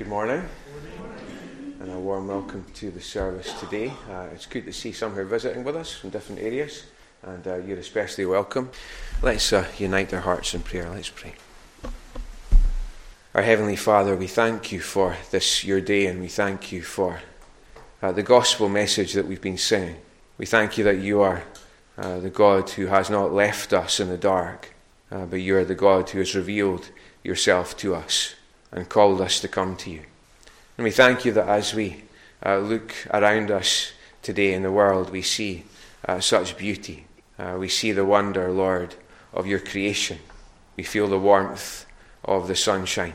Good morning. And a warm welcome to the service today. Uh, it's good to see some who are visiting with us from different areas, and uh, you're especially welcome. Let's uh, unite our hearts in prayer. Let's pray. Our Heavenly Father, we thank you for this, your day, and we thank you for uh, the gospel message that we've been singing. We thank you that you are uh, the God who has not left us in the dark, uh, but you are the God who has revealed yourself to us and called us to come to you. And we thank you that as we uh, look around us today in the world, we see uh, such beauty. Uh, we see the wonder, Lord, of your creation. We feel the warmth of the sunshine.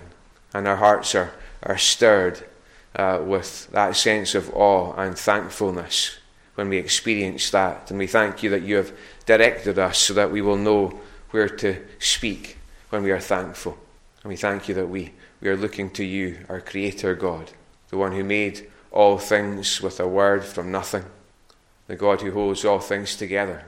And our hearts are, are stirred uh, with that sense of awe and thankfulness when we experience that. And we thank you that you have directed us so that we will know where to speak when we are thankful. And we thank you that we we are looking to you, our Creator God, the one who made all things with a word from nothing, the God who holds all things together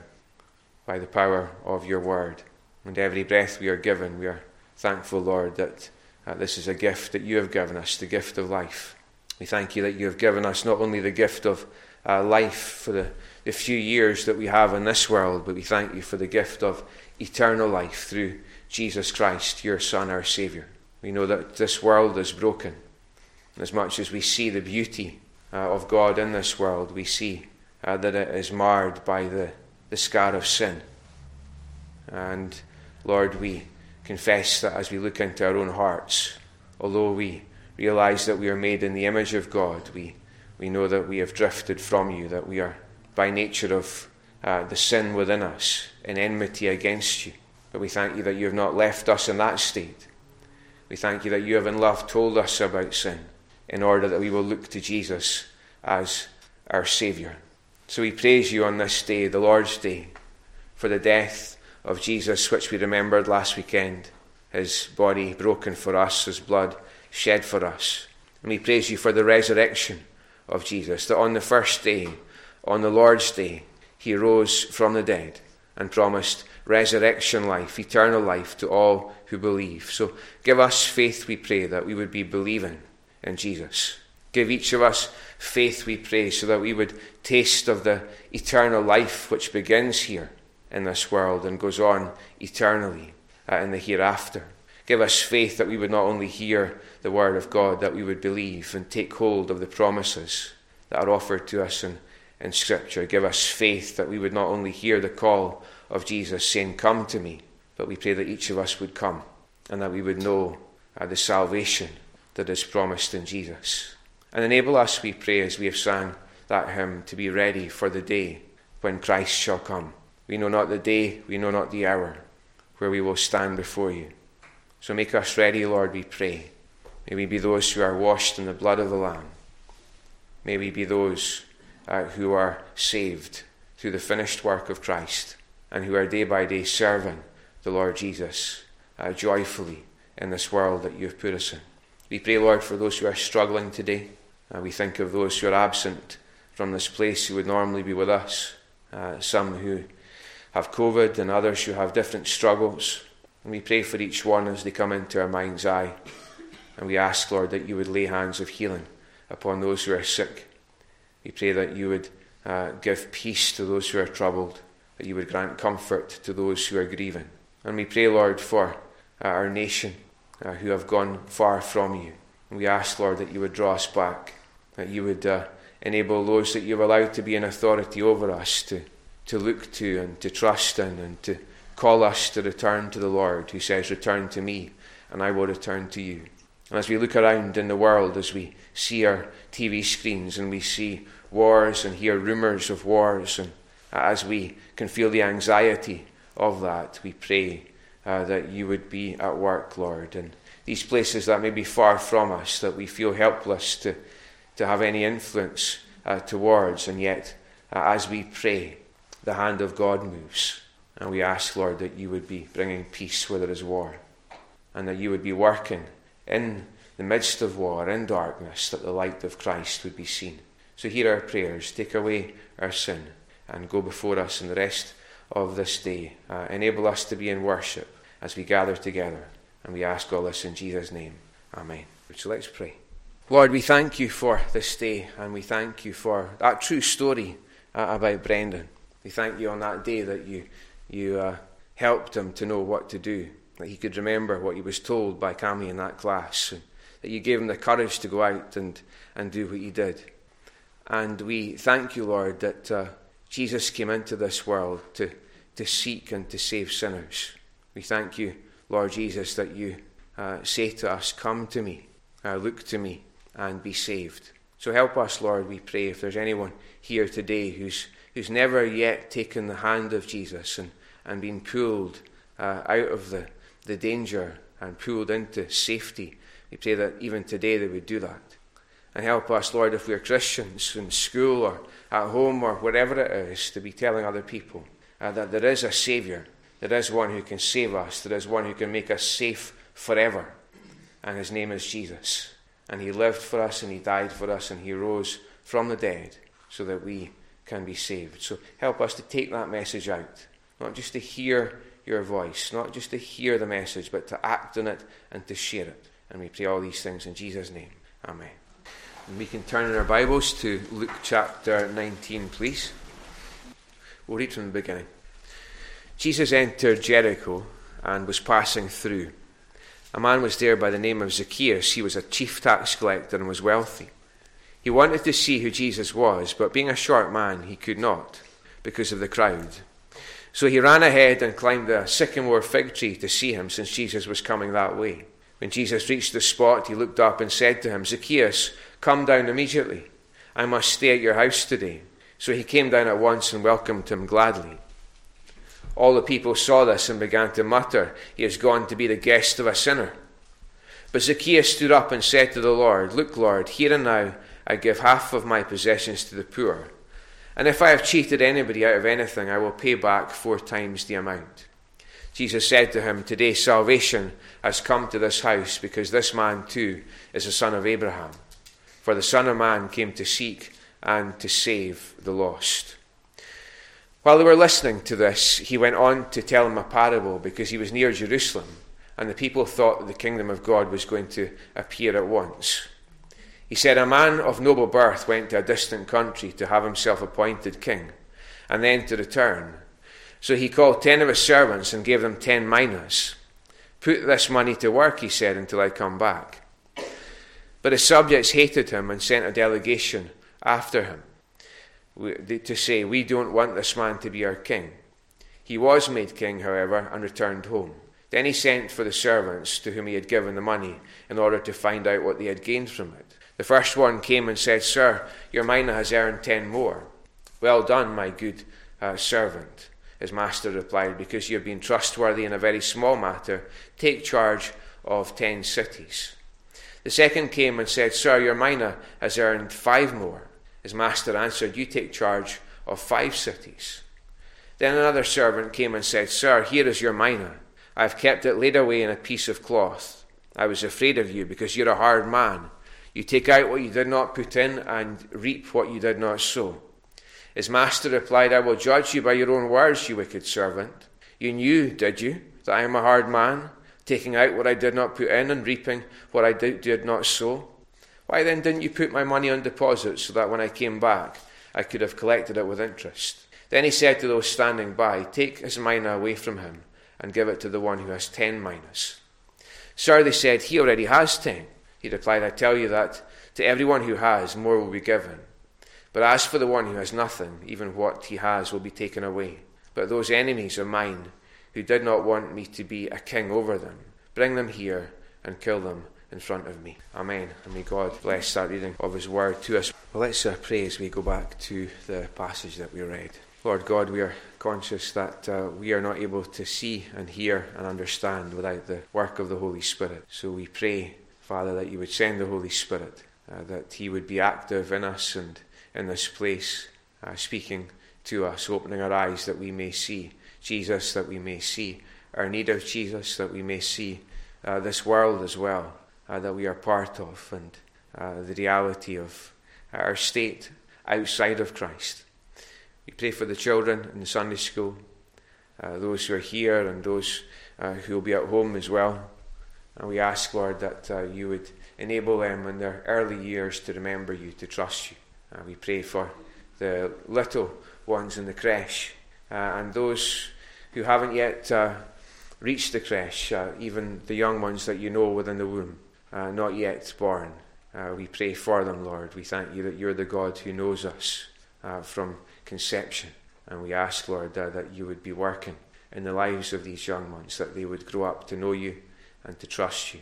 by the power of your word. And every breath we are given, we are thankful, Lord, that uh, this is a gift that you have given us, the gift of life. We thank you that you have given us not only the gift of uh, life for the, the few years that we have in this world, but we thank you for the gift of eternal life through Jesus Christ, your Son, our Saviour. We know that this world is broken. And as much as we see the beauty uh, of God in this world, we see uh, that it is marred by the, the scar of sin. And Lord, we confess that as we look into our own hearts, although we realize that we are made in the image of God, we, we know that we have drifted from you, that we are by nature of uh, the sin within us in enmity against you. But we thank you that you have not left us in that state we thank you that you have in love told us about sin in order that we will look to Jesus as our Saviour. So we praise you on this day, the Lord's Day, for the death of Jesus, which we remembered last weekend, his body broken for us, his blood shed for us. And we praise you for the resurrection of Jesus, that on the first day, on the Lord's Day, he rose from the dead and promised resurrection life, eternal life to all who believe. So give us faith, we pray, that we would be believing in Jesus. Give each of us faith, we pray, so that we would taste of the eternal life which begins here in this world and goes on eternally uh, in the hereafter. Give us faith that we would not only hear the word of God, that we would believe and take hold of the promises that are offered to us in, in Scripture. Give us faith that we would not only hear the call of Jesus saying, Come to me, but we pray that each of us would come and that we would know uh, the salvation that is promised in Jesus. And enable us, we pray, as we have sang that hymn, to be ready for the day when Christ shall come. We know not the day, we know not the hour where we will stand before you. So make us ready, Lord, we pray. May we be those who are washed in the blood of the Lamb. May we be those uh, who are saved through the finished work of Christ and who are day by day serving the Lord Jesus uh, joyfully in this world that you've put us in. We pray, Lord, for those who are struggling today. Uh, we think of those who are absent from this place who would normally be with us, uh, some who have COVID and others who have different struggles. And we pray for each one as they come into our mind's eye. And we ask, Lord, that you would lay hands of healing upon those who are sick. We pray that you would uh, give peace to those who are troubled, that you would grant comfort to those who are grieving. And we pray, Lord, for uh, our nation uh, who have gone far from you. And we ask, Lord, that you would draw us back, that you would uh, enable those that you've allowed to be in authority over us to, to look to and to trust in and to call us to return to the Lord, who says, Return to me, and I will return to you. And as we look around in the world, as we see our TV screens and we see wars and hear rumours of wars, and as we can feel the anxiety of that, we pray uh, that you would be at work, Lord. And these places that may be far from us, that we feel helpless to, to have any influence uh, towards, and yet uh, as we pray, the hand of God moves. And we ask, Lord, that you would be bringing peace where there is war, and that you would be working in the midst of war, in darkness, that the light of Christ would be seen. So hear our prayers, take away our sin, and go before us in the rest of this day. Uh, enable us to be in worship as we gather together. And we ask all this in Jesus' name. Amen. So let's pray. Lord, we thank you for this day and we thank you for that true story uh, about Brendan. We thank you on that day that you, you uh, helped him to know what to do, that he could remember what he was told by Cami in that class, and that you gave him the courage to go out and, and do what he did. And we thank you, Lord, that uh, Jesus came into this world to, to seek and to save sinners. We thank you, Lord Jesus, that you uh, say to us, Come to me, uh, look to me, and be saved. So help us, Lord, we pray, if there's anyone here today who's, who's never yet taken the hand of Jesus and, and been pulled uh, out of the, the danger and pulled into safety, we pray that even today they would do that. And help us, Lord, if we're Christians in school or at home or wherever it is, to be telling other people uh, that there is a Saviour, there is one who can save us, there is one who can make us safe forever. And his name is Jesus. And he lived for us and he died for us and he rose from the dead so that we can be saved. So help us to take that message out, not just to hear your voice, not just to hear the message, but to act on it and to share it. And we pray all these things in Jesus' name. Amen. And we can turn in our Bibles to Luke chapter 19, please. We'll read from the beginning. Jesus entered Jericho and was passing through. A man was there by the name of Zacchaeus. He was a chief tax collector and was wealthy. He wanted to see who Jesus was, but being a short man, he could not because of the crowd. So he ran ahead and climbed a sycamore fig tree to see him, since Jesus was coming that way. When Jesus reached the spot, he looked up and said to him, Zacchaeus, come down immediately. I must stay at your house today. So he came down at once and welcomed him gladly. All the people saw this and began to mutter, He has gone to be the guest of a sinner. But Zacchaeus stood up and said to the Lord, Look, Lord, here and now I give half of my possessions to the poor. And if I have cheated anybody out of anything, I will pay back four times the amount. Jesus said to him, Today salvation has come to this house, because this man too is a son of Abraham. For the Son of Man came to seek and to save the lost. While they were listening to this, he went on to tell them a parable because he was near Jerusalem, and the people thought that the kingdom of God was going to appear at once. He said, A man of noble birth went to a distant country to have himself appointed king, and then to return. So he called ten of his servants and gave them ten minas. Put this money to work, he said, until I come back. But his subjects hated him and sent a delegation after him to say, We don't want this man to be our king. He was made king, however, and returned home. Then he sent for the servants to whom he had given the money in order to find out what they had gained from it. The first one came and said, Sir, your mina has earned ten more. Well done, my good uh, servant. His master replied, Because you have been trustworthy in a very small matter, take charge of ten cities. The second came and said, Sir, your mina has earned five more. His master answered, You take charge of five cities. Then another servant came and said, Sir, here is your mina. I have kept it laid away in a piece of cloth. I was afraid of you because you're a hard man. You take out what you did not put in and reap what you did not sow. His master replied, I will judge you by your own words, you wicked servant. You knew, did you, that I am a hard man, taking out what I did not put in and reaping what I did not sow? Why then didn't you put my money on deposit so that when I came back I could have collected it with interest? Then he said to those standing by, Take his mina away from him and give it to the one who has ten minas. Sir, they said, He already has ten. He replied, I tell you that to everyone who has, more will be given. But as for the one who has nothing, even what he has will be taken away. But those enemies of mine who did not want me to be a king over them, bring them here and kill them in front of me. Amen. And may God bless that reading of His Word to us. Well, let's uh, pray as we go back to the passage that we read. Lord God, we are conscious that uh, we are not able to see and hear and understand without the work of the Holy Spirit. So we pray, Father, that you would send the Holy Spirit, uh, that He would be active in us and in this place, uh, speaking to us, opening our eyes that we may see Jesus, that we may see our need of Jesus, that we may see uh, this world as well uh, that we are part of and uh, the reality of our state outside of Christ. We pray for the children in the Sunday school, uh, those who are here and those uh, who will be at home as well. And we ask, Lord, that uh, you would enable them in their early years to remember you, to trust you. We pray for the little ones in the creche uh, and those who haven't yet uh, reached the creche, uh, even the young ones that you know within the womb, uh, not yet born. Uh, we pray for them, Lord. We thank you that you're the God who knows us from conception. And we ask, Lord, that you would be working in the lives of these young ones, that they would grow up to know you and to trust you,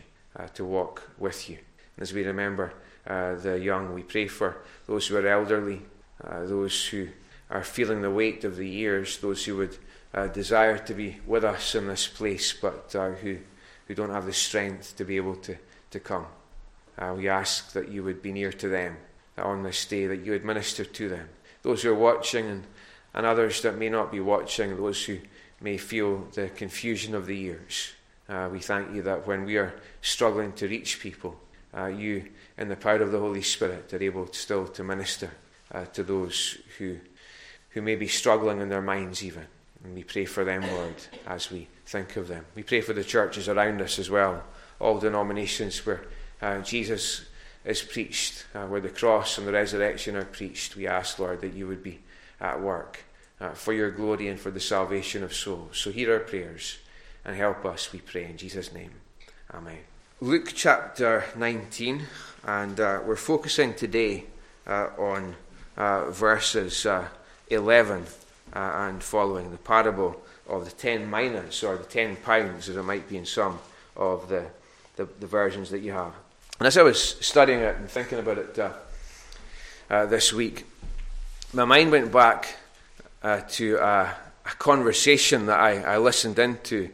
to walk with you. And as we remember the young. We pray for those who are elderly, those who are feeling the weight of the years, those who would uh, desire to be with us in this place, but uh, who, who don't have the strength to be able to, to come. Uh, we ask that you would be near to them, on this day that you would minister to them. Those who are watching and, and others that may not be watching, those who may feel the confusion of the years. Uh, we thank you that when we are struggling to reach people, uh, you, in the power of the Holy Spirit, are able still to minister uh, to those who, who may be struggling in their minds, even. And we pray for them, Lord, as we think of them. We pray for the churches around us as well, all denominations where uh, Jesus is preached, uh, where the cross and the resurrection are preached. We ask, Lord, that you would be at work uh, for your glory and for the salvation of souls. So hear our prayers and help us, we pray, in Jesus' name. Amen. Luke chapter 19, and uh, we're focusing today uh, on uh, verses 11 uh, and following the parable of the 10 minas, or the 10 pounds, as it might be in some of the, the, the versions that you have. And as I was studying it and thinking about it uh, this week, my mind went back to a conversation that I, I listened into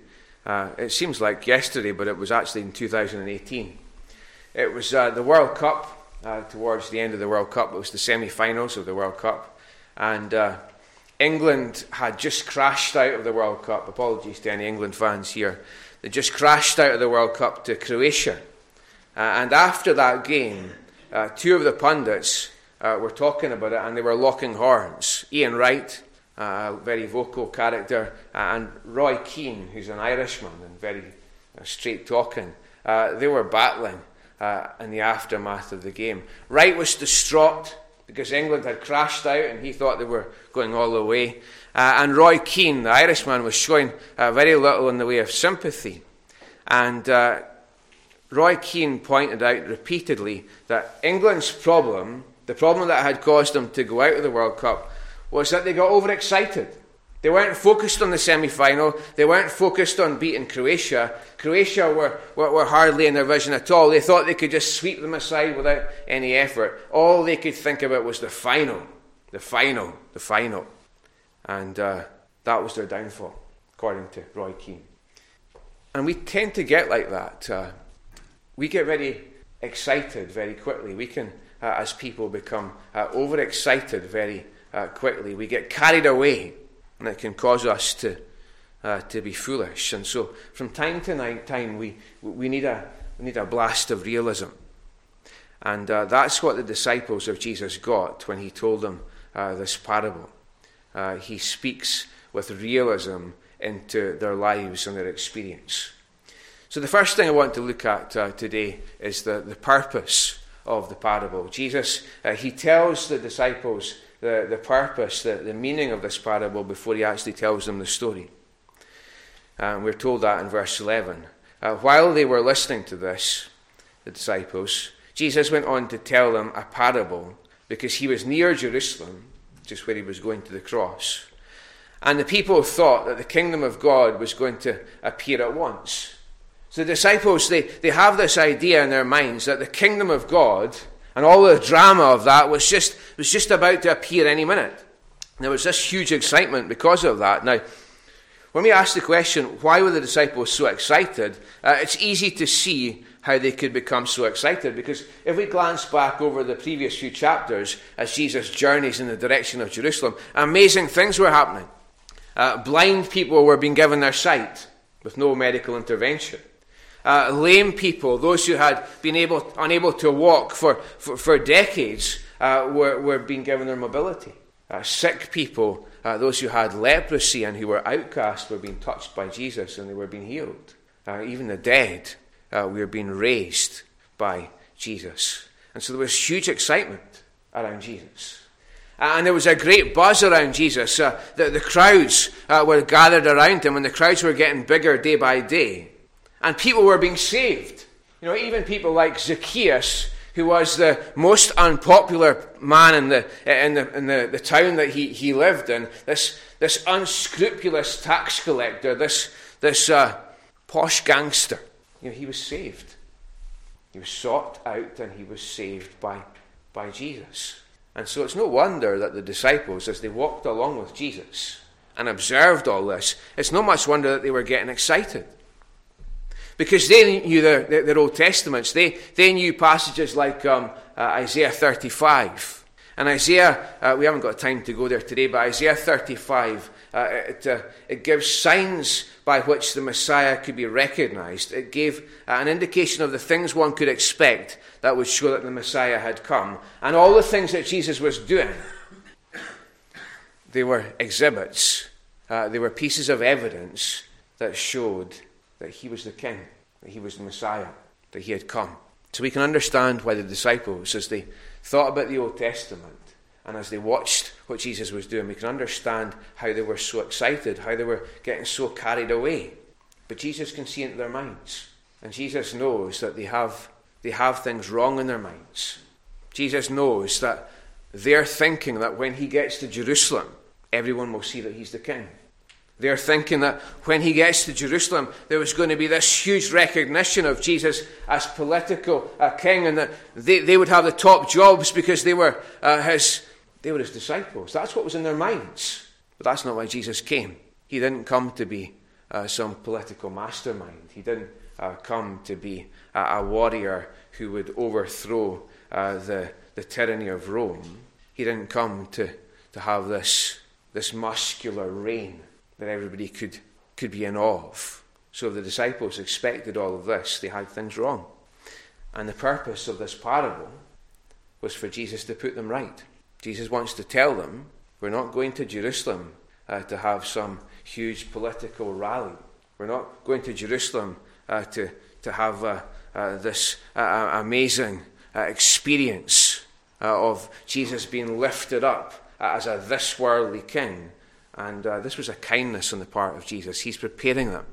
uh, it seems like yesterday, but it was actually in 2018. It was uh, the World Cup, uh, towards the end of the World Cup. It was the semi finals of the World Cup. And uh, England had just crashed out of the World Cup. Apologies to any England fans here. They just crashed out of the World Cup to Croatia. Uh, and after that game, uh, two of the pundits were talking about it and they were locking horns. Ian Wright a very vocal character, uh, and Roy Keane, who's an Irishman and very uh, straight talking. Uh, they were battling uh, in the aftermath of the game. Wright was distraught because England had crashed out and he thought they were going all the way. Uh, and Roy Keane, the Irishman, was showing uh, very little in the way of sympathy. And Roy Keane pointed out repeatedly that England's problem, the problem that had caused them to go out of the World Cup, was that they got overexcited. They weren't focused on the semi final. They weren't focused on beating Croatia. Croatia were, were, were, hardly in their vision at all. They thought they could just sweep them aside without any effort. All they could think about was the final, the final, the final. And uh, that was their downfall, according to Roy Keane. And we tend to get like that. Uh, we get very excited very quickly. We can, uh, as people, become uh, overexcited very uh, quickly. We get carried away, and it can cause us to, uh, to be foolish. And so, from time to time, we, we, need, a, we need a blast of realism. And uh, that's what the disciples of Jesus got when he told them uh, this parable. Uh, he speaks with realism into their lives and their experience. So, the first thing I want to look at uh, today is the, the purpose of the parable. Jesus, uh, he tells the disciples the, the purpose, the, the meaning of this parable before he actually tells them the story. And we're told that in verse 11. Uh, while they were listening to this, the disciples, Jesus went on to tell them a parable because he was near Jerusalem, just where he was going to the cross. And the people thought that the kingdom of God was going to appear at once. So the disciples, they, they have this idea in their minds that the kingdom of God and all the drama of that was just, was just about to appear any minute. There was this huge excitement because of that. Now, when we ask the question, why were the disciples so excited? Uh, it's easy to see how they could become so excited because if we glance back over the previous few chapters as Jesus journeys in the direction of Jerusalem, amazing things were happening. Uh, blind people were being given their sight with no medical intervention. Uh, lame people, those who had been able, unable to walk for, for, for decades, uh, were, were being given their mobility. Uh, sick people, uh, those who had leprosy and who were outcast, were being touched by Jesus and they were being healed. Uh, even the dead uh, were being raised by Jesus. And so there was huge excitement around Jesus. And there was a great buzz around Jesus. Uh, the, the crowds uh, were gathered around him, and the crowds were getting bigger day by day. And people were being saved. You know, even people like Zacchaeus, who was the most unpopular man in the, in the, in the, the town that he, he lived in, this, this unscrupulous tax collector, this, this uh, posh gangster, you know, he was saved. He was sought out and he was saved by, by Jesus. And so it's no wonder that the disciples, as they walked along with Jesus and observed all this, it's no much wonder that they were getting excited. Because they knew their, their, their Old Testaments. They, they knew passages like um, uh, Isaiah 35. And Isaiah, uh, we haven't got time to go there today, but Isaiah 35, uh, it, uh, it gives signs by which the Messiah could be recognized. It gave uh, an indication of the things one could expect that would show that the Messiah had come. And all the things that Jesus was doing, they were exhibits, uh, they were pieces of evidence that showed that he was the king, that he was the Messiah, that he had come. So we can understand why the disciples, as they thought about the Old Testament, and as they watched what Jesus was doing, we can understand how they were so excited, how they were getting so carried away. But Jesus can see into their minds. And Jesus knows that they have, they have things wrong in their minds. Jesus knows that they're thinking that when he gets to Jerusalem, everyone will see that he's the king. They're thinking that when he gets to Jerusalem, there was going to be this huge recognition of Jesus as political uh, king, and that they, they would have the top jobs because they were uh, his they were his disciples. That's what was in their minds. But that's not why Jesus came. He didn't come to be uh, some political mastermind. He didn't uh, come to be a, a, warrior who would overthrow uh, the, the tyranny of Rome. He didn't come to, to have this, this muscular reign that everybody could, could be in awe of. So the disciples expected all of this, they had things wrong. And the purpose of this parable was for Jesus to put them right. Jesus wants to tell them, we're not going to Jerusalem uh, to have some huge political rally. We're not going to Jerusalem uh, to, to have uh, uh this uh, uh, amazing experience of Jesus being lifted up as a this worldly king. And uh, this was a kindness on the part of Jesus. He's preparing them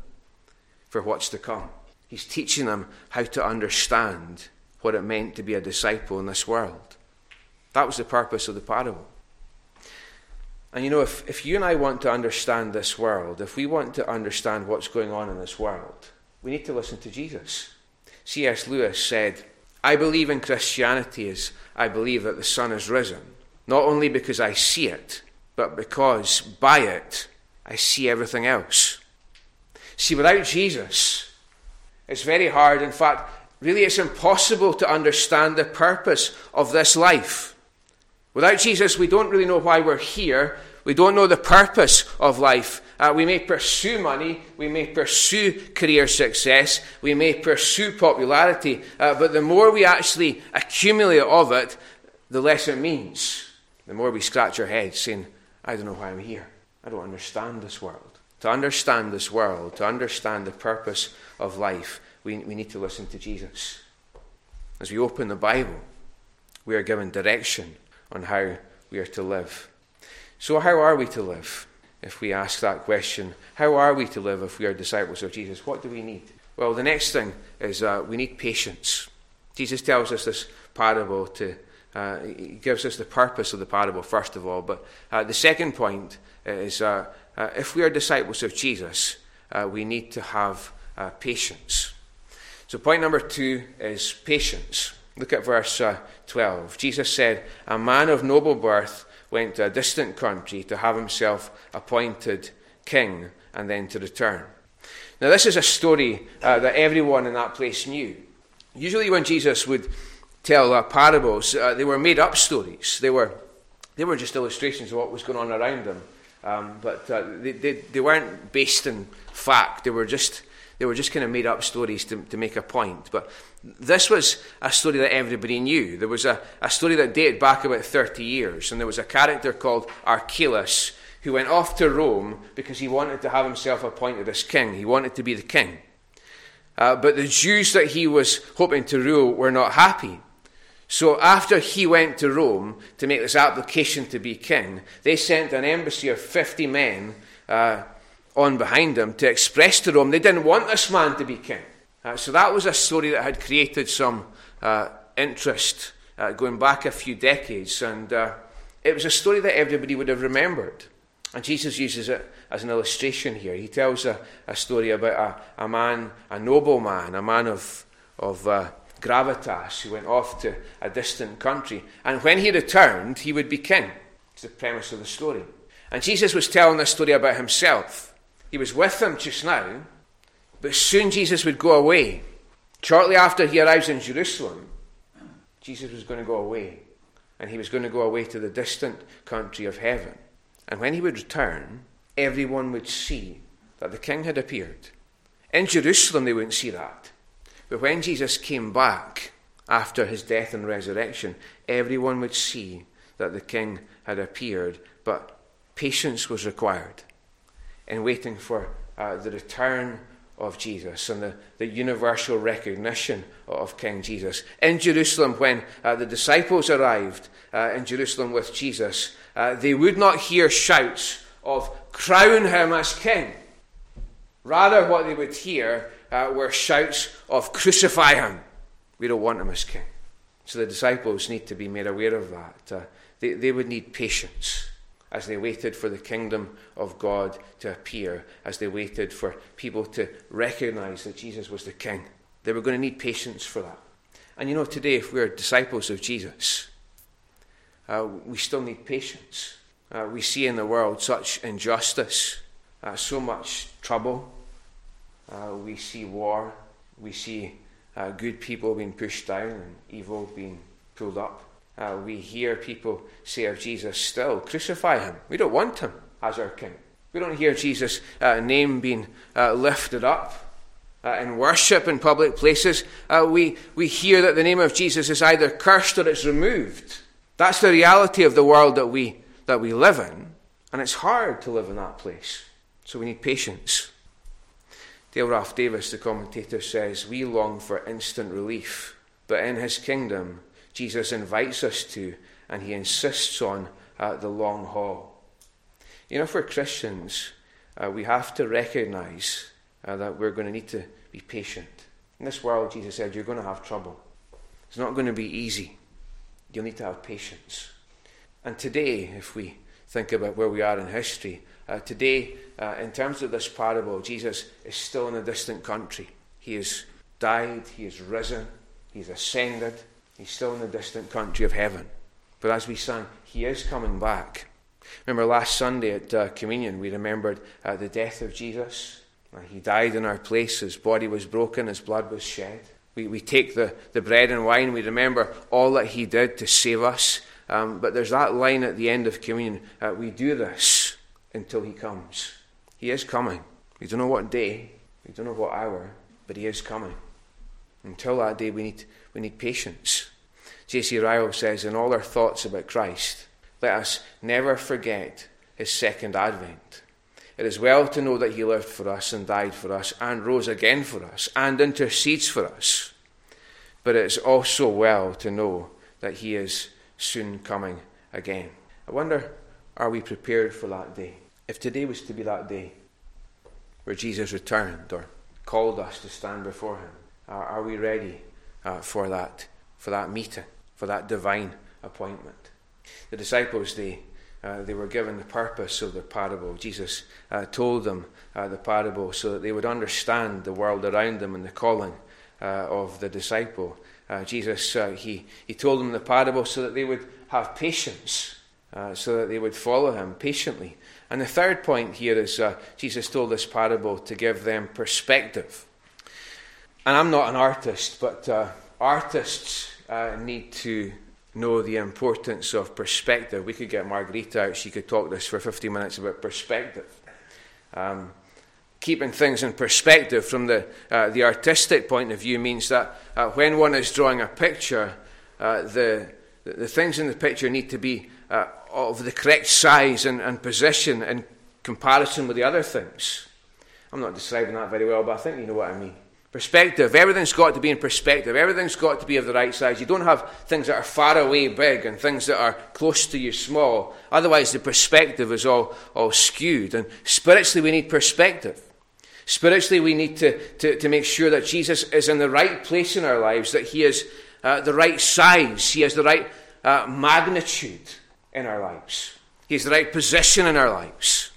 for what's to come. He's teaching them how to understand what it meant to be a disciple in this world. That was the purpose of the parable. And you know, if, if you and I want to understand this world, if we want to understand what's going on in this world, we need to listen to Jesus. C.S. Lewis said, I believe in Christianity as I believe that the sun has risen, not only because I see it, but because by it I see everything else. See, without Jesus, it's very hard. In fact, really, it's impossible to understand the purpose of this life. Without Jesus, we don't really know why we're here. We don't know the purpose of life. Uh, we may pursue money, we may pursue career success, we may pursue popularity, uh, but the more we actually accumulate of it, the less it means. The more we scratch our heads saying, I don't know why I'm here. I don't understand this world. To understand this world, to understand the purpose of life, we, we need to listen to Jesus. As we open the Bible, we are given direction on how we are to live. So, how are we to live? If we ask that question, how are we to live if we are disciples of Jesus? What do we need? Well, the next thing is uh, we need patience. Jesus tells us this parable to uh, he gives us the purpose of the parable, first of all. But uh, the second point is uh, uh if we are disciples of Jesus, uh, we need to have uh, patience. So, point number two is patience. Look at verse 12. Jesus said, A man of noble birth went to a distant country to have himself appointed king and then to return. Now, this is a story that everyone in that place knew. Usually, when Jesus would tell uh, parables, uh, they were made up stories. They were, they were just illustrations of what was going on around them. Um, but uh, they, they, they, weren't based in fact. They were just, they were just kind of made up stories to, to make a point. But this was a story that everybody knew. There was a, a story that dated back about 30 years, and there was a character called Archelaus who went off to Rome because he wanted to have himself appointed as king. He wanted to be the king. uh, but the Jews that he was hoping to rule were not happy. So after he went to Rome to make this application to be king, they sent an embassy of 50 men uh, on behind him to express to Rome they didn't want this man to be king. Uh, so that was a story that had created some uh, interest uh, going back a few decades, and uh, it was a story that everybody would have remembered. And Jesus uses it as an illustration here. He tells a, a story about a, a, man, a noble man, a man of, of uh, gravitas who went off to a distant country. And when he returned, he would be king. It's the premise of the story. And Jesus was telling this story about himself. He was with them just now, but soon Jesus would go away. Shortly after he arrives in Jerusalem, Jesus was going to go away. And he was going to go away to the distant country of heaven. And when he would return, everyone would see that the king had appeared. In Jerusalem, they wouldn't see that. But when Jesus came back after his death and resurrection, everyone would see that the king had appeared. But patience was required in waiting for uh, the return of Jesus and the, the universal recognition of King Jesus. In Jerusalem, when uh, the disciples arrived uh, in Jerusalem with Jesus, uh, they would not hear shouts of crown him as king. Rather, what they would hear uh, were shouts of crucify him. We don't want him as king. So the disciples need to be made aware of that. Uh, they, they would need patience as they waited for the kingdom of God to appear, as they waited for people to recognize that Jesus was the king. They were going to need patience for that. And you know, today, if we're disciples of Jesus, uh, we still need patience. Uh, we see in the world such injustice, uh, so much trouble. Uh, we see war. We see uh, good people being pushed down and evil being pulled up. Uh, we hear people say of Jesus still, crucify him. We don't want him as our king. We don't hear Jesus' uh, name being uh, lifted up uh, in worship in public places. Uh, we, we hear that the name of Jesus is either cursed or it's removed. That's the reality of the world that we, that we live in, and it's hard to live in that place. So we need patience. Dale Ralph Davis, the commentator, says, We long for instant relief, but in his kingdom, Jesus invites us to, and he insists on uh, the long haul. You know, for Christians, uh, we have to recognize uh, that we're going to need to be patient. In this world, Jesus said, you're going to have trouble. It's not going to be easy. You'll need to have patience. And today, if we think about where we are in history, uh, today, uh, in terms of this parable, Jesus is still in a distant country. He has died, he has risen, he's ascended, He's still in the distant country of heaven. But as we sang, He is coming back. Remember last Sunday at uh, communion, we remembered uh, the death of Jesus. Uh, he died in our place, His body was broken, His blood was shed. We, we take the, the bread and wine, we remember all that He did to save us. Um, but there's that line at the end of communion uh, we do this until He comes. He is coming. We don't know what day, we don't know what hour, but He is coming. Until that day, we need, we need patience. J.C. Ryle says, in all our thoughts about Christ, let us never forget his second advent. It is well to know that he lived for us and died for us and rose again for us and intercedes for us. But it is also well to know that he is soon coming again. I wonder, are we prepared for that day? If today was to be that day where Jesus returned or called us to stand before him, are, we ready uh, for that for that meeting, for that divine appointment? The disciples they uh, they were given the purpose of the parable. Jesus uh, told them uh, the parable so that they would understand the world around them and the calling uh, of the disciple. Uh, Jesus he he told them the parable so that they would have patience, so that they would follow him patiently. And the third point here is Jesus told this parable to give them perspective and I'm not an artist, but uh, artists uh, need to know the importance of perspective. We could get Margarita out, she could talk to us for 50 minutes about perspective. Um, keeping things in perspective from the, uh, the artistic point of view means that uh, when one is drawing a picture, uh, the, the things in the picture need to be uh, of the correct size and, and position in comparison with the other things. I'm not describing that very well, but I think you know what I mean. Perspective. Everything's got to be in perspective. Everything's got to be of the right size. You don't have things that are far away big and things that are close to you small. Otherwise, the perspective is all, all skewed. And spiritually, we need perspective. Spiritually, we need to, to, to make sure that Jesus is in the right place in our lives, that he is uh, the right size, he has the right uh, magnitude in our lives, he has the right position in our lives.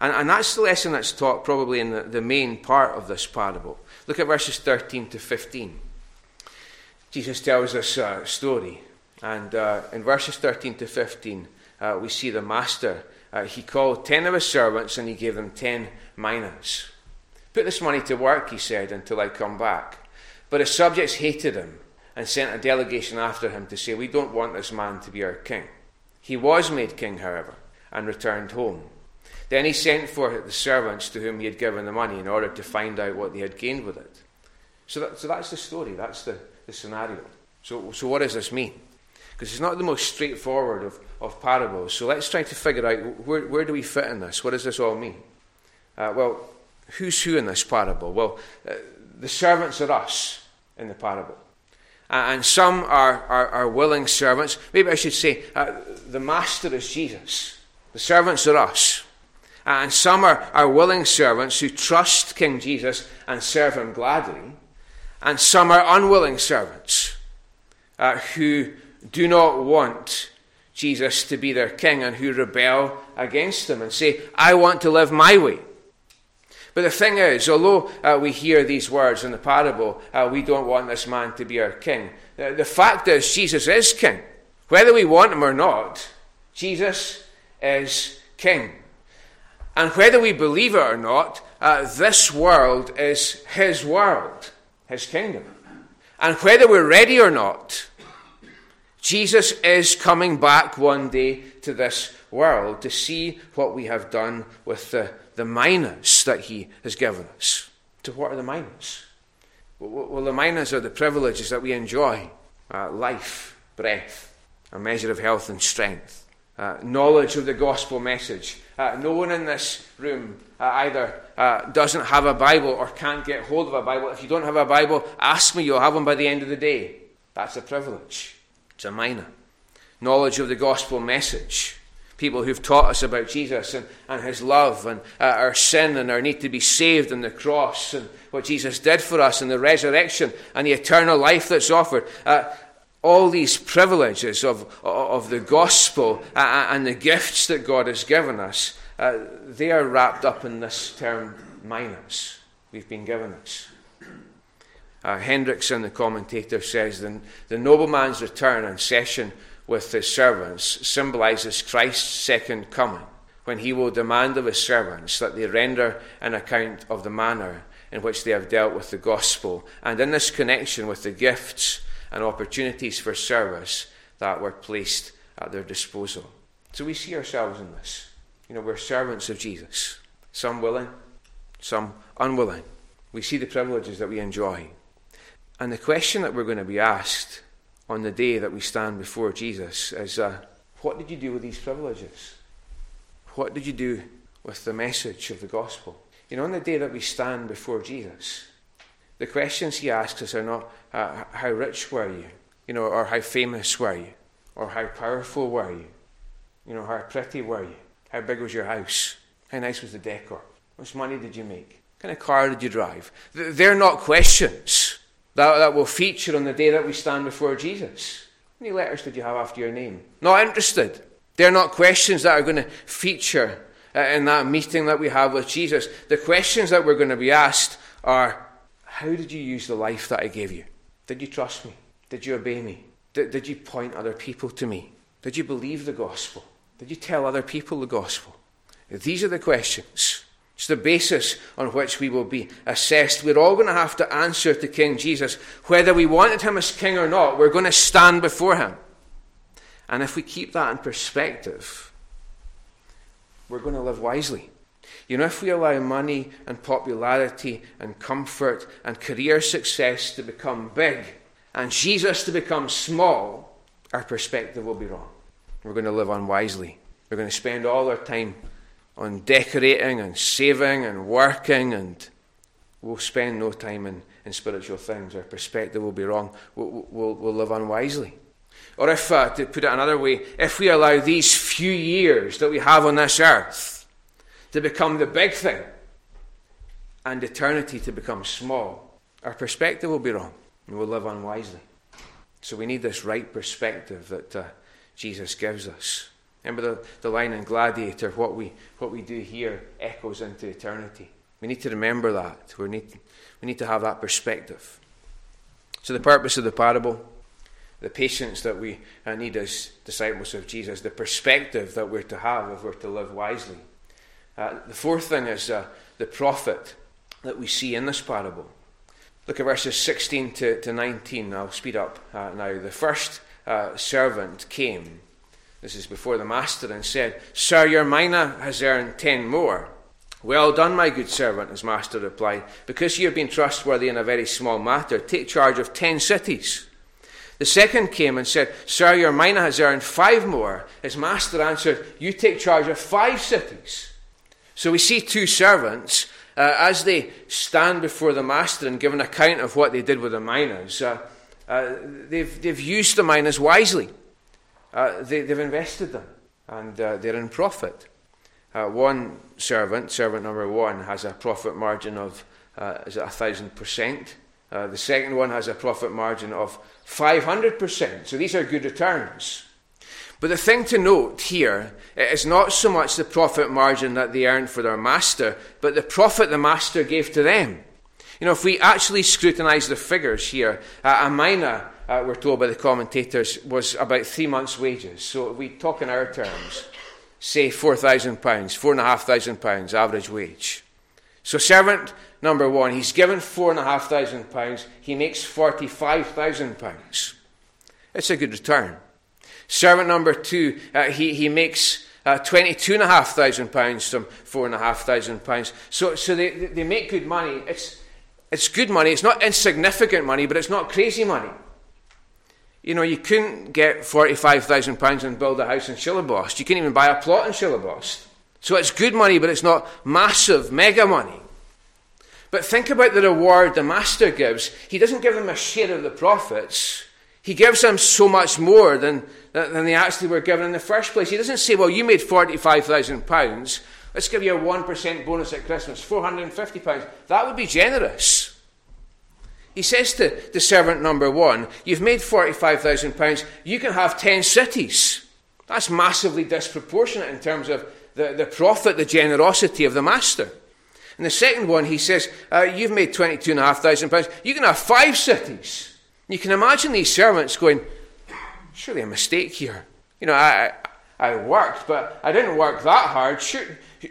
And, and that's the lesson that's taught probably in the, the main part of this parable. Look at verses 13 to 15. Jesus tells us a story. And uh, in verses 13 to 15, uh, we see the master. Uh, he called ten of his servants and he gave them ten minas. Put this money to work, he said, until I come back. But his subjects hated him and sent a delegation after him to say, We don't want this man to be our king. He was made king, however, and returned home. Then he sent for the servants to whom he had given the money in order to find out what they had gained with it. So, that, so that's the story, that's the, the scenario. So, so what does this mean? Because it's not the most straightforward of, of parables. So let's try to figure out where, where do we fit in this? What does this all mean? Uh, well, who's who in this parable? Well, uh, the servants are us in the parable. Uh, and some are, are, are, willing servants. Maybe I should say uh, the master is Jesus. The servants are us. And some are, are willing servants who trust King Jesus and serve him gladly. And some are unwilling servants uh, who do not want Jesus to be their king and who rebel against him and say, I want to live my way. But the thing is, although uh, we hear these words in the parable, uh, we don't want this man to be our king. The, the fact is, Jesus is king. Whether we want him or not, Jesus is king. And whether we believe it or not, uh, this world is His world, His kingdom. And whether we're ready or not, Jesus is coming back one day to this world to see what we have done with the, the minas that He has given us. So, what are the minas? Well, the minas are the privileges that we enjoy uh, life, breath, a measure of health and strength, uh, knowledge of the gospel message, uh, no one in this room uh, either uh, doesn't have a Bible or can't get hold of a Bible. If you don't have a Bible, ask me, you'll have one by the end of the day. That's a privilege. It's a mina. Knowledge of the gospel message. People who've taught us about Jesus and, and his love and uh, our sin and our need to be saved and the cross and what Jesus did for us and the resurrection and the eternal life that's offered. Uh, all these privileges of, of the gospel uh, uh, and the gifts that God has given us, uh, they are wrapped up in this term minas we've been given us. Uh, Hendriksen, the commentator, says the, the nobleman's return and session with his servants symbolizes Christ's second coming, when he will demand of his servants that they render an account of the manner in which they have dealt with the gospel, and in this connection with the gifts and opportunities for service that were placed at their disposal. So we see ourselves in this. You know, we're servants of Jesus, some willing, some unwilling. We see the privileges that we enjoy. And the question that we're going to be asked on the day that we stand before Jesus is uh, what did you do with these privileges? What did you do with the message of the gospel? You know, on the day that we stand before Jesus, the questions he asks us are not uh, how rich were you, you know, or how famous were you, or how powerful were you, you know, how pretty were you, how big was your house, how nice was the decor, how much money did you make, what kind of car did you drive. They're not questions that, that will feature on the day that we stand before Jesus. How many letters did you have after your name? Not interested. They're not questions that are going to feature uh, in that meeting that we have with Jesus. The questions that we're going to be asked are how did you use the life that I gave you? Did you trust me? Did you obey me? Did, did you point other people to me? Did you believe the gospel? Did you tell other people the gospel? These are the questions. It's the basis on which we will be assessed. We're all going to have to answer to King Jesus. Whether we wanted him as king or not, we're going to stand before him. And if we keep that in perspective, we're going to live wisely. You know, if we allow money and popularity and comfort and career success to become big and Jesus to become small, our perspective will be wrong. We're going to live unwisely. We're going to spend all our time on decorating and saving and working and We'll spend no time in, in spiritual things. Our perspective will be wrong. We'll, we'll, we'll live unwisely. Or if, uh, to put it another way, if we allow these few years that we have on this earth to become the big thing and eternity to become small, our perspective will be wrong and we'll live unwisely. So we need this right perspective that uh, Jesus gives us. Remember the, the line in Gladiator what we, what we do here echoes into eternity. We need to remember that. We need, we need to have that perspective. So, the purpose of the parable, the patience that we uh, need as disciples of Jesus, the perspective that we're to have if we're to live wisely. Uh, the fourth thing is uh, the profit that we see in this parable. Look at verses 16 to, to 19. I'll speed up uh, now. The first uh, servant came. This is before the master and said, Sir, your mina has earned ten more. Well done, my good servant, his master replied. Because you have been trustworthy in a very small matter, take charge of ten cities. The second came and said, Sir, your mina has earned five more. His master answered, You take charge of five cities. So we see two servants, uh, as they stand before the master and give an account of what they did with the minas, uh, uh, they've, they've used the minas wisely. Uh, they, have invested them, and uh, they're in profit. Uh, one servant, servant number one, has a profit margin of uh, is it a thousand percent. Uh, the second one has a profit margin of 500%. So these are good returns. But the thing to note here is not so much the profit margin that they earned for their master, but the profit the master gave to them. You know, if we actually scrutinise the figures here, a mina, uh, we're told by the commentators, was about three months' wages. So we talk in our terms, say £4,000, £4,500 average wage. So, servant number one, he's given £4,500, he makes £45,000. It's a good return. Servant number two, uh, he, he makes uh, £22,500 from £4,500. So, so they, they make good money. It's, it's good money. It's not insignificant money, but it's not crazy money. You know, you couldn't get £45,000 and build a house in Seilebost. You couldn't even buy a plot in Seilebost. So it's good money, but it's not massive, mega money. But think about the reward the master gives. He doesn't give them a share of the profits. He gives them so much more than, than they actually were given in the first place. He doesn't say, well, you made £45,000. Let's give you a 1% bonus at Christmas, £450. That would be generous. He says to the servant number one, You've made £45,000, you can have 10 cities. That's massively disproportionate in terms of the, the profit, the generosity of the master. And the second one, he says, uh, You've made £22,500, you can have five cities. You can imagine these servants going, Surely a mistake here. You know, I, I worked, but I didn't work that hard. Sure,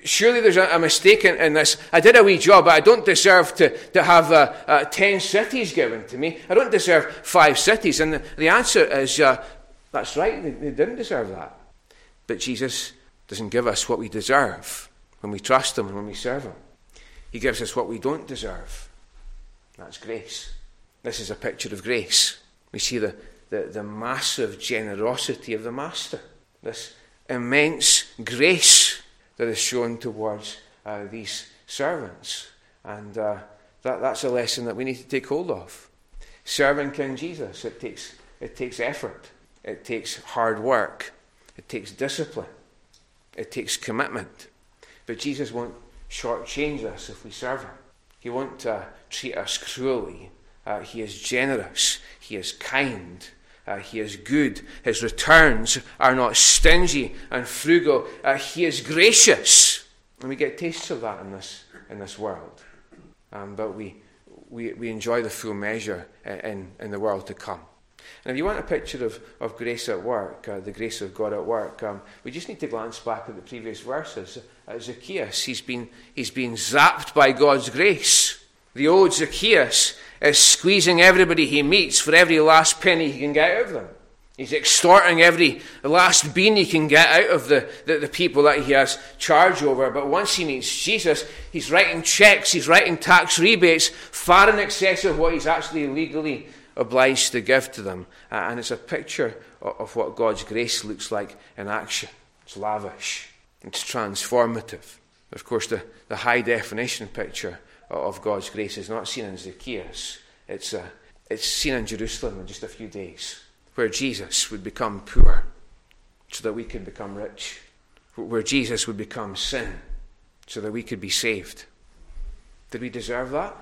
Surely there's a, mistake in, in, this. I did a wee job, but I don't deserve to, to have uh, uh, ten cities given to me. I don't deserve five cities. And the, the answer is uh, that's right, they, they didn't deserve that. But Jesus doesn't give us what we deserve when we trust Him and when we serve Him. He gives us what we don't deserve. That's grace. This is a picture of grace. We see the, the, the massive generosity of the Master, this immense grace that is shown towards uh, these servants. And uh, that, that's a lesson that we need to take hold of. Serving King Jesus, it takes, it takes effort, it takes hard work, it takes discipline, it takes commitment. But Jesus won't shortchange us if we serve Him. He won't uh, treat us cruelly. Uh, he is generous, He is kind, uh, he is good. His returns are not stingy and frugal. Uh, he is gracious. And we get tastes of that in this, in this world. Um, but we, we, we enjoy the full measure in, in the world to come. And if you want a picture of, of grace at work, uh, the grace of God at work, um, we just need to glance back at the previous verses. Uh, Zacchaeus, he's been, he's been zapped by God's grace. The old Zacchaeus is squeezing everybody he meets for every last penny he can get out of them. He's extorting every last bean he can get out of the, the, the, people that he has charge over. But once he meets Jesus, he's writing checks, he's writing tax rebates far in excess of what he's actually legally obliged to give to them. And it's a picture of, of what God's grace looks like in action. It's lavish, it's transformative. Of course, the, the high definition picture of God's grace is not seen in Zacchaeus, it's, uh, it's seen in Jerusalem in just a few days, where Jesus would become poor so that we could become rich, where Jesus would become sin so that we could be saved. Did we deserve that?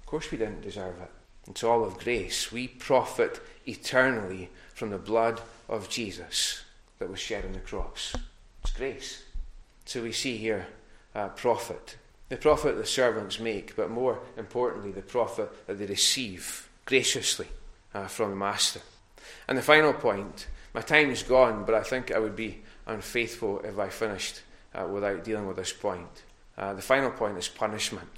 Of course we didn't deserve it. It's all of grace. We profit eternally from the blood of Jesus that was shed on the cross. It's grace. So we see here uh, profit. The profit the servants make, but more importantly, the profit that they receive graciously uh, from the Master. And the final point, my time is gone, but I think I would be unfaithful if I finished uh, without dealing with this point. Uh, the final point is punishment.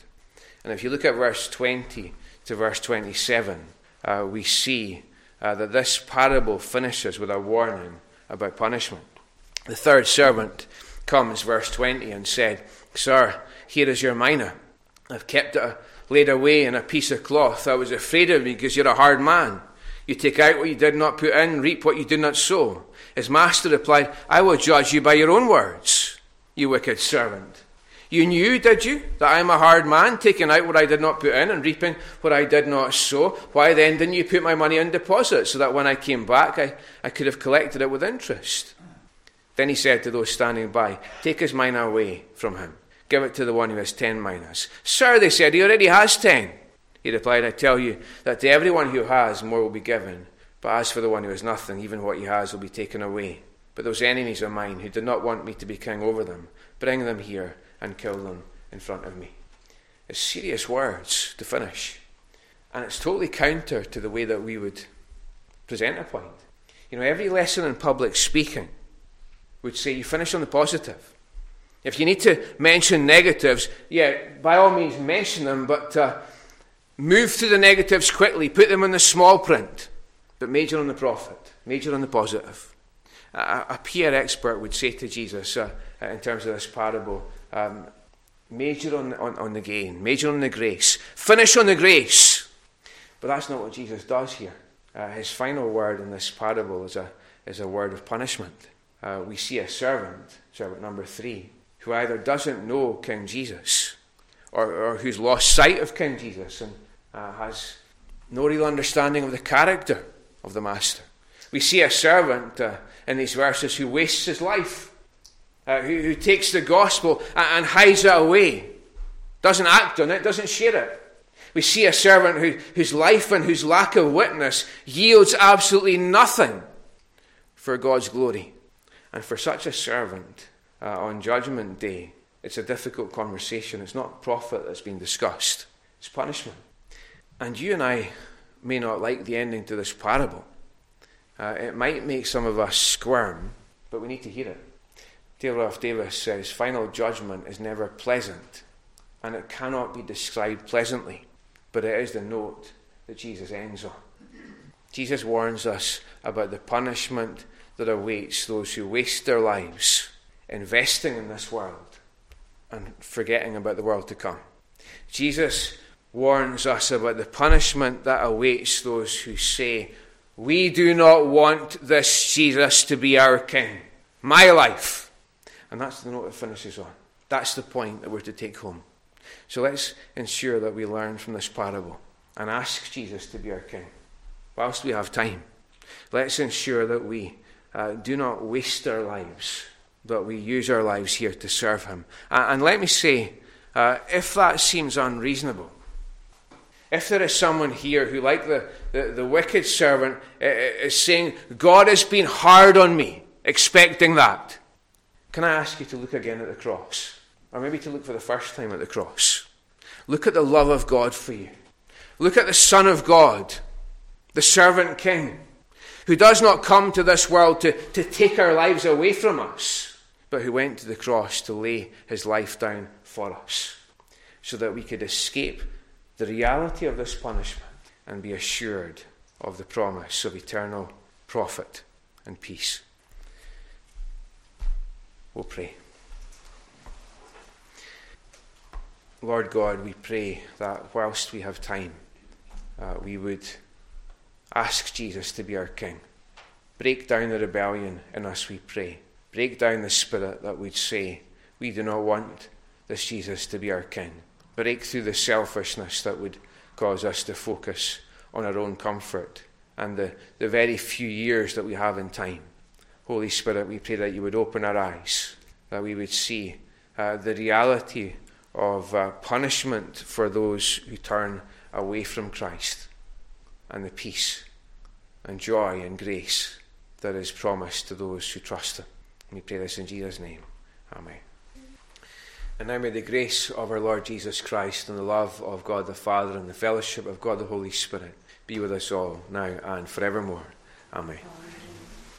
And if you look at verse 20 to verse 27, uh, we see uh, that this parable finishes with a warning about punishment. The third servant comes, verse 20, and said, Sir, here is your mina. I've kept it laid away in a piece of cloth. I was afraid of you because you're a hard man. You take out what you did not put in, reap what you did not sow. His master replied, I will judge you by your own words, you wicked servant. You knew, did you, that I am a hard man, taking out what I did not put in and reaping what I did not sow? Why then didn't you put my money in deposit so that when I came back I, I could have collected it with interest? Then he said to those standing by, Take his mina away from him. Give it to the one who has ten minas. Sir, they said, he already has ten. He replied, I tell you that to everyone who has, more will be given. But as for the one who has nothing, even what he has will be taken away. But those enemies of mine who did not want me to be king over them, bring them here and kill them in front of me. It's serious words to finish. And it's totally counter to the way that we would present a point. You know, every lesson in public speaking would say you finish on the positive. If you need to mention negatives, yeah, by all means mention them, but uh, move to the negatives quickly, put them in the small print, but major on the profit, major on the positive. A, a PR expert would say to Jesus, uh, in terms of this parable, um, major on, on, on the gain, major on the grace, finish on the grace. But that's not what Jesus does here. Uh, his final word in this parable is a, is a word of punishment. Uh, we see a servant, servant number three, who either doesn't know King Jesus or, or who's lost sight of King Jesus and uh, has no real understanding of the character of the master. We see a servant uh, in these verses who wastes his life uh, who, who takes the gospel and, and hides it away, doesn't act on it, doesn't share it. We see a servant who, whose life and whose lack of witness yields absolutely nothing for God's glory. And for such a servant uh, on Judgment Day, it's a difficult conversation. It's not profit that's being discussed, it's punishment. And you and I may not like the ending to this parable. Uh, it might make some of us squirm, but we need to hear it. Dale Ralph Davis says final judgment is never pleasant and it cannot be described pleasantly, but it is the note that Jesus ends on. Jesus warns us about the punishment that awaits those who waste their lives investing in this world and forgetting about the world to come. Jesus warns us about the punishment that awaits those who say, We do not want this Jesus to be our king. My life and that's the note it finishes on. That's the point that we're to take home. So let's ensure that we learn from this parable and ask Jesus to be our King whilst we have time. Let's ensure that we uh, do not waste our lives, but we use our lives here to serve Him. And let me say, uh, if that seems unreasonable, if there is someone here who, like the, the, the wicked servant, is saying, God has been hard on me, expecting that, can I ask you to look again at the cross? Or maybe to look for the first time at the cross. Look at the love of God for you. Look at the Son of God, the servant king, who does not come to this world to, to take our lives away from us, but who went to the cross to lay his life down for us, so that we could escape the reality of this punishment and be assured of the promise of eternal profit and peace. We'll pray. Lord God, we pray that whilst we have time, uh, we would ask Jesus to be our King. Break down the rebellion in us, we pray. Break down the spirit that would say, We do not want this Jesus to be our King, break through the selfishness that would cause us to focus on our own comfort and the, the very few years that we have in time. Holy Spirit, we pray that you would open our eyes, that we would see uh, the reality of uh, punishment for those who turn away from Christ and the peace and joy and grace that is promised to those who trust Him. We pray this in Jesus' name. Amen. And now may the grace of our Lord Jesus Christ and the love of God the Father and the fellowship of God the Holy Spirit be with us all now and forevermore. Amen. Amen.